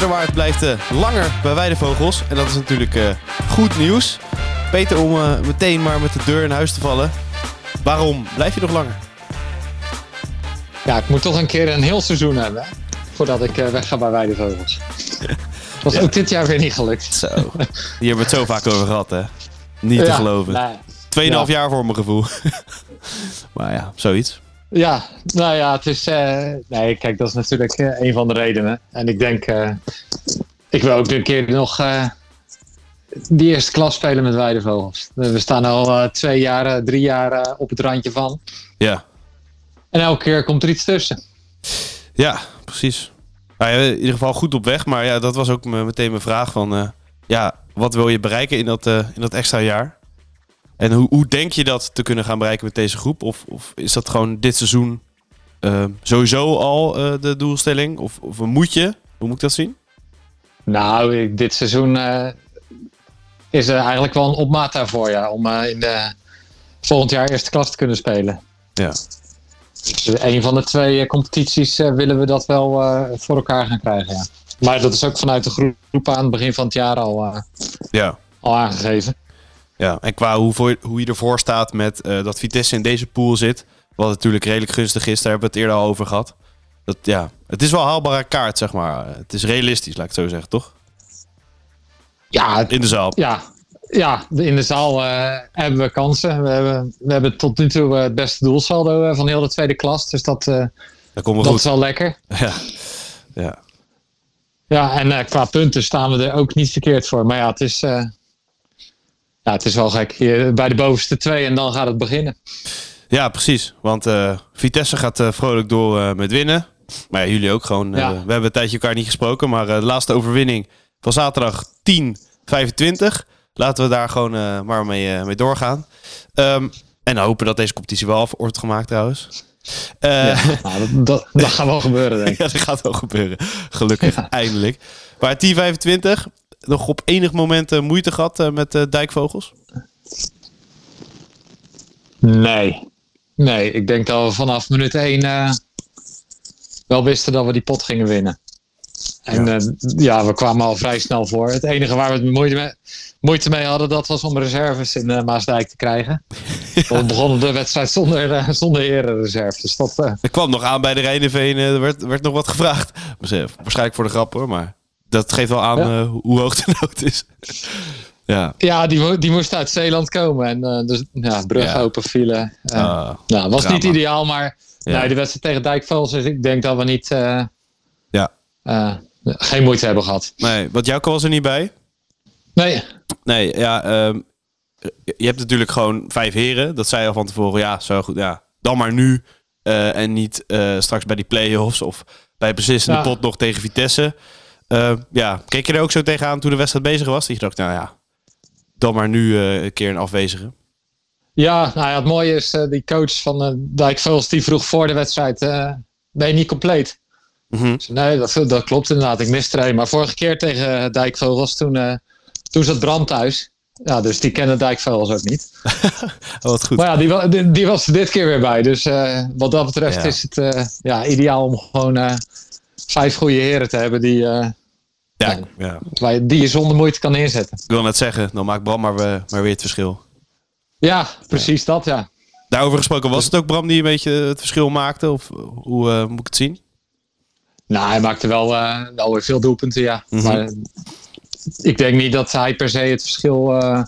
Peter blijft eh, langer bij Weidevogels. En dat is natuurlijk eh, goed nieuws. Peter, om eh, meteen maar met de deur in huis te vallen. Waarom blijf je nog langer? Ja, ik moet toch een keer een heel seizoen hebben. hè, Voordat ik wegga bij Weidevogels. Was Ja. ook dit jaar weer niet gelukt. Zo. Hier hebben we het zo vaak over gehad, hè? Niet te geloven. nou, Tweeënhalf ja. jaar voor mijn gevoel. maar ja, zoiets. Ja, nou ja, het is. eh, nee, kijk, dat is natuurlijk eh, een van de redenen. En ik denk, eh, ik wil ook een keer nog die eerste klas spelen met Weidevogels. We staan al twee jaar, drie jaar op het randje van. Ja, En elke keer komt er iets tussen. ja precies. Nou ja, in ieder geval goed op weg. Maar ja, dat was ook me- meteen mijn vraag van... ja, wat wil je bereiken in dat, in dat extra jaar? En hoe, hoe denk je dat te kunnen gaan bereiken met deze groep? Of, of is dat gewoon dit seizoen eh, sowieso al eh, de doelstelling? Of, of een moetje? Hoe moet ik dat zien? Nou, dit seizoen eh, is er eigenlijk wel een opmaat daarvoor, ja. Om in de volgend jaar eerste klas te kunnen spelen. Ja. Dus een van de twee competities willen we dat wel voor elkaar gaan krijgen, ja. Maar dat is ook vanuit de groep aan het begin van het jaar al, Ja. al aangegeven. Ja, en qua hoe, hoe je ervoor staat met eh, dat Vitesse in deze pool zit. Wat natuurlijk redelijk gunstig is, daar hebben we het eerder al over gehad. Dat, ja, het is wel haalbare kaart, zeg maar. Het is realistisch, laat ik het zo zeggen, toch? Ja, In de zaal. ja, ja, in de zaal eh, hebben we kansen. We hebben, we hebben tot nu toe eh, het beste doelsaldo van heel de tweede klas. Dus dat, Dat komt wel dat goed. is wel lekker. Ja. ja. Ja, en qua punten staan we er ook niet verkeerd voor. Maar ja, het is, ja, het is wel gek. Hier, bij de bovenste twee en dan gaat het beginnen. ja, precies. Want eh, Vitesse gaat eh, vrolijk door eh, met winnen. Maar ja, jullie ook gewoon. Ja. we hebben een tijdje elkaar niet gesproken. Maar de laatste overwinning van zaterdag 10-25. Laten we daar gewoon maar mee, mee doorgaan. Ehm, en hopen dat deze competitie wel af wordt gemaakt trouwens. Ja, nou, dat, dat, dat gaat wel gebeuren, denk ik. Ja, dat gaat wel gebeuren. Gelukkig, eindelijk. Maar 1025, nog op enig moment eh, moeite gehad eh, met eh, dijkvogels? Nee. Nee, ik denk dat we vanaf minuut één eh, wel wisten dat we die pot gingen winnen. En Ja. ja. ja, we kwamen al vrij snel voor. Het enige waar we moeite mee, moeite mee hadden, dat was om reserves in Maasdijk te krijgen. We begonnen de wedstrijd zonder, eh, zonder herenreserve. Dus dat, Er kwam nog aan bij de Rijneveen, eh, er werd, werd nog wat gevraagd. Waarschijnlijk voor de grap hoor, maar dat geeft wel aan Ja. eh, hoe hoog de nood is. ja, ja, die, die moest uit Zeeland komen. En eh, dus ja, bruggen open vielen. Eh, Ah, nou, was niet ideaal, maar nee, de wedstrijd tegen Dijkvels, dus ik denk dat we niet, Ja. geen moeite hebben gehad. nee, want Jouko was er niet bij. Nee, Nee, ja, ehm, je hebt natuurlijk gewoon vijf heren. Dat zei je al van tevoren, ja, zo goed, ja, dan maar nu. en niet straks bij die play-offs of bij beslissende Ja. pot nog tegen Vitesse. Eh, ja, keek je er ook zo tegenaan toen de wedstrijd bezig was? Dat je dacht, nou ja, dan maar nu eh, een keer een afwezige. Ja, nou ja, het mooie is, eh, die coach van Dijkvels die vroeg voor de wedstrijd, ben je niet compleet? Mhm. Nee, dat, dat klopt inderdaad, ik miste er een. Maar vorige keer tegen Dijkvogels, toen, toen zat Bram thuis. Ja, dus die kennen Dijkvogels ook niet. Oh, wat goed. Maar ja, die, die, die was er dit keer weer bij. Dus wat dat betreft Ja. is het ja, ideaal om gewoon vijf goede heren te hebben die, eh, ja, ja, die je zonder moeite kan inzetten. ik wil net zeggen, dan maakt Bram maar, weer- maar weer het verschil. Ja, precies dat, ja. Daarover gesproken, was het ook Bram die een beetje het verschil maakte? Of hoe eh, moet ik het zien? Nou, hij maakte wel, eh, wel weer veel doelpunten, ja. Mhm. Maar eh, ik denk niet dat hij per se het verschil, eh,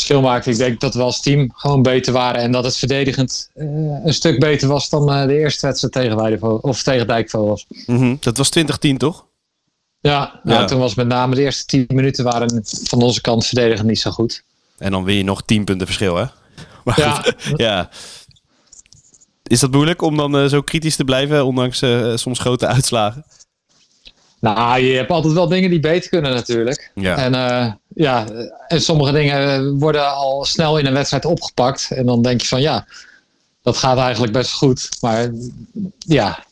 verschil maakte. Ik denk dat we als team gewoon beter waren. En dat het verdedigend eh, een stuk beter was dan eh, de eerste wedstrijd tegen, Weidevo of tegen Dijkvogels. Mhm. Dat was 2010, toch? Ja, nou, Ja. toen was met name de eerste tien minuten waren van onze kant verdedigend niet zo goed. En dan win je nog 10 punten verschil, hè? Maar Ja. goed, ja. Is dat moeilijk om dan eh, zo kritisch te blijven, ondanks soms grote uitslagen? Nou, je hebt altijd wel dingen die beter kunnen natuurlijk. Ja. En, eh, ja, en sommige dingen worden al snel in een wedstrijd opgepakt. En dan denk je van ja, dat gaat eigenlijk best goed. Maar ja,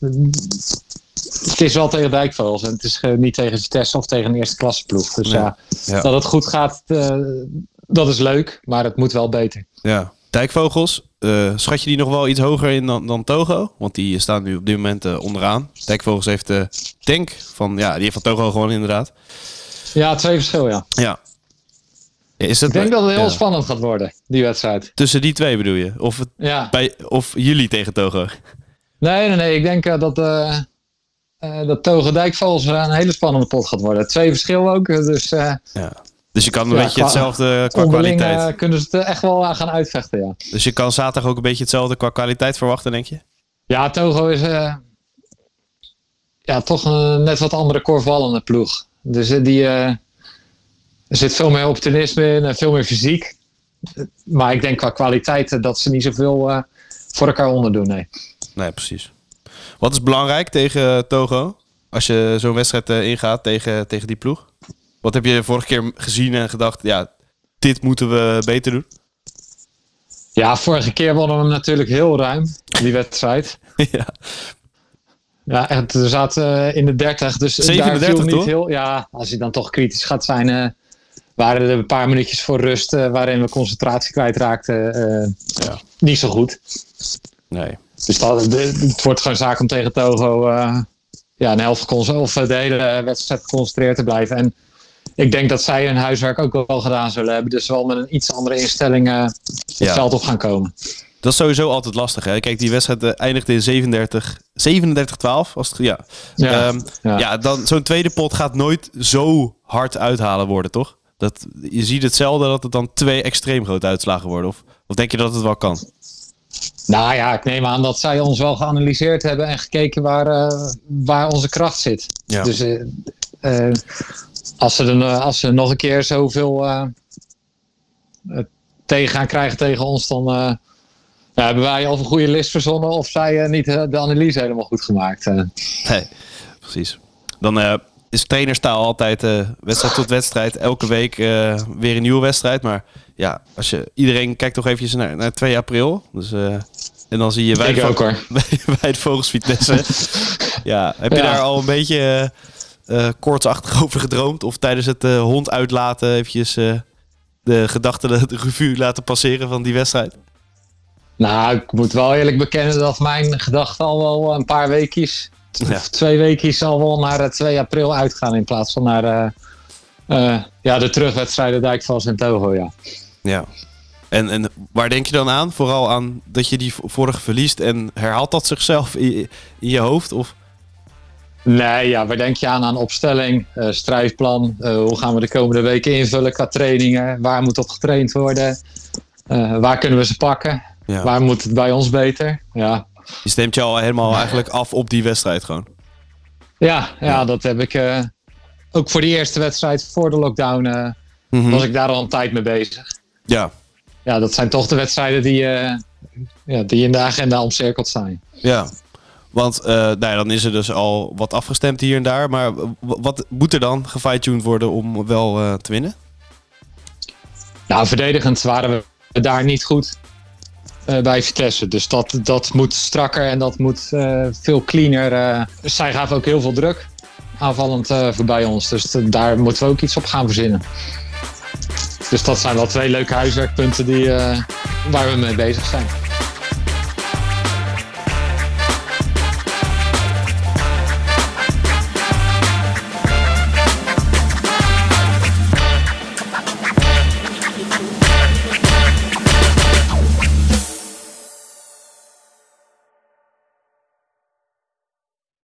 het is wel tegen Dijkvogels. En het is eh, niet tegen Vitesse of tegen een eerste klasse ploeg. Dus Ja. ja, Ja. dat het goed gaat, eh, dat is leuk. Maar het moet wel beter. Ja. Dijkvogels, uh, schat je die nog wel iets hoger in dan, dan Togo? Want die staan nu op dit moment uh, onderaan. Dijkvogels heeft de tank van, ja, die heeft van Togo gewoon inderdaad. Ja, twee verschil, ja. Ja. Is het, Ik denk dat het heel ja. spannend gaat worden, die wedstrijd. Tussen die twee bedoel je? Of, het, ja. bij, of jullie tegen Togo? Nee, nee, nee. Ik denk dat, dat Togo Dijkvogels een hele spannende pot gaat worden. Twee verschil ook, dus... ja. Dus je kan een beetje hetzelfde qua kwaliteit. kunnen ze het echt wel gaan uitvechten, ja. Dus je kan zaterdag ook een beetje hetzelfde qua kwaliteit verwachten, denk je? Ja, Togo is uh, ja, toch een net wat andere korfballende ploeg. Dus uh, die, uh, er zit veel meer optimisme in en veel meer fysiek. Maar ik denk qua kwaliteit dat ze niet zoveel voor elkaar onderdoen, nee. Nee, precies. Wat is belangrijk tegen Togo? Als je zo'n wedstrijd ingaat tegen, tegen die ploeg? Wat heb je vorige keer gezien en gedacht, ja, dit moeten we beter doen? Ja, vorige keer wonnen we hem natuurlijk heel ruim, die wedstrijd. ja. Ja, echt, we zaten in de 30, dus 37 daar niet toch? heel. Ja, als je dan toch kritisch gaat zijn, uh, waren er een paar minuutjes voor rust uh, waarin we concentratie kwijtraakten. Uh, ja. Niet zo goed. Nee. Dus dat, het wordt gewoon zaak om tegen Togo ja, een helft of de hele wedstrijd geconcentreerd te blijven. En ik denk dat zij hun huiswerk ook wel gedaan zullen hebben. Dus wel met een iets andere instelling uh, het ja. veld op gaan komen. Dat is sowieso altijd lastig. Hè? Kijk, die wedstrijd uh, eindigde in 37, 37-12. Als het, ja. Ja, um, ja. ja dan zo'n tweede pot gaat nooit zo hard uithalen worden, toch? Dat, je ziet hetzelfde dat het dan twee extreem grote uitslagen worden. Of, of denk je dat het wel kan? Nou ja, ik neem aan dat zij ons wel geanalyseerd hebben en gekeken waar, uh, waar onze kracht zit. Ja. Dus uh, als ze, dan, als ze nog een keer zoveel uh, tegen gaan krijgen tegen ons, dan uh, ja, hebben wij al een goede list verzonnen of zij uh, niet de analyse helemaal goed gemaakt. Nee, precies. Dan is trainerstaal altijd wedstrijd tot wedstrijd. Elke week weer een nieuwe wedstrijd. Maar ja, als je, iedereen kijkt toch eventjes naar, naar 2 april. Dus, en dan zie je wij, ook, hoor. bij het Vogels Vitesse. ja, heb je ja. daar al een beetje uh, koortsachtig over gedroomd? Of tijdens het uh, hond uitlaten eventjes uh, de gedachten, de, revue laten passeren van die wedstrijd? Nou, ik moet wel eerlijk bekennen dat mijn gedachten al wel een paar weekjes, ja. twee weekjes al wel naar 2 april uitgaan in plaats van naar ja, de terugwedstrijden Dijkvals en Togo, ja. Ja. En, en waar denk je dan aan? Vooral aan dat je die vorige verliest en herhaalt dat zichzelf in, in je hoofd? Of? Nee, ja, waar denk je aan? Aan opstelling, uh, strijdplan. Uh, hoe gaan we de komende weken invullen qua trainingen? Waar moet op getraind worden? Uh, waar kunnen we ze pakken? Ja. Waar moet het bij ons beter? Ja. Je stemt je al helemaal eigenlijk af op die wedstrijd gewoon? Ja, ja, ja. dat heb ik ook voor die eerste wedstrijd voor de lockdown mm -hmm. was ik daar al een tijd mee bezig. Ja. Ja, dat zijn toch de wedstrijden die, ja, die in de agenda omcirkeld zijn. Ja, want uh, nou ja, dan is er dus al wat afgestemd hier en daar. Maar wat moet er dan gefine-tuned worden om wel uh, te winnen? Nou, verdedigend waren we daar niet goed uh, bij Vitesse. Dus dat, dat moet strakker en dat moet veel cleaner. zij gaven ook heel veel druk aanvallend voorbij ons. Dus daar moeten we ook iets op gaan verzinnen. Dus dat zijn wel twee leuke huiswerkpunten die, waar we mee bezig zijn.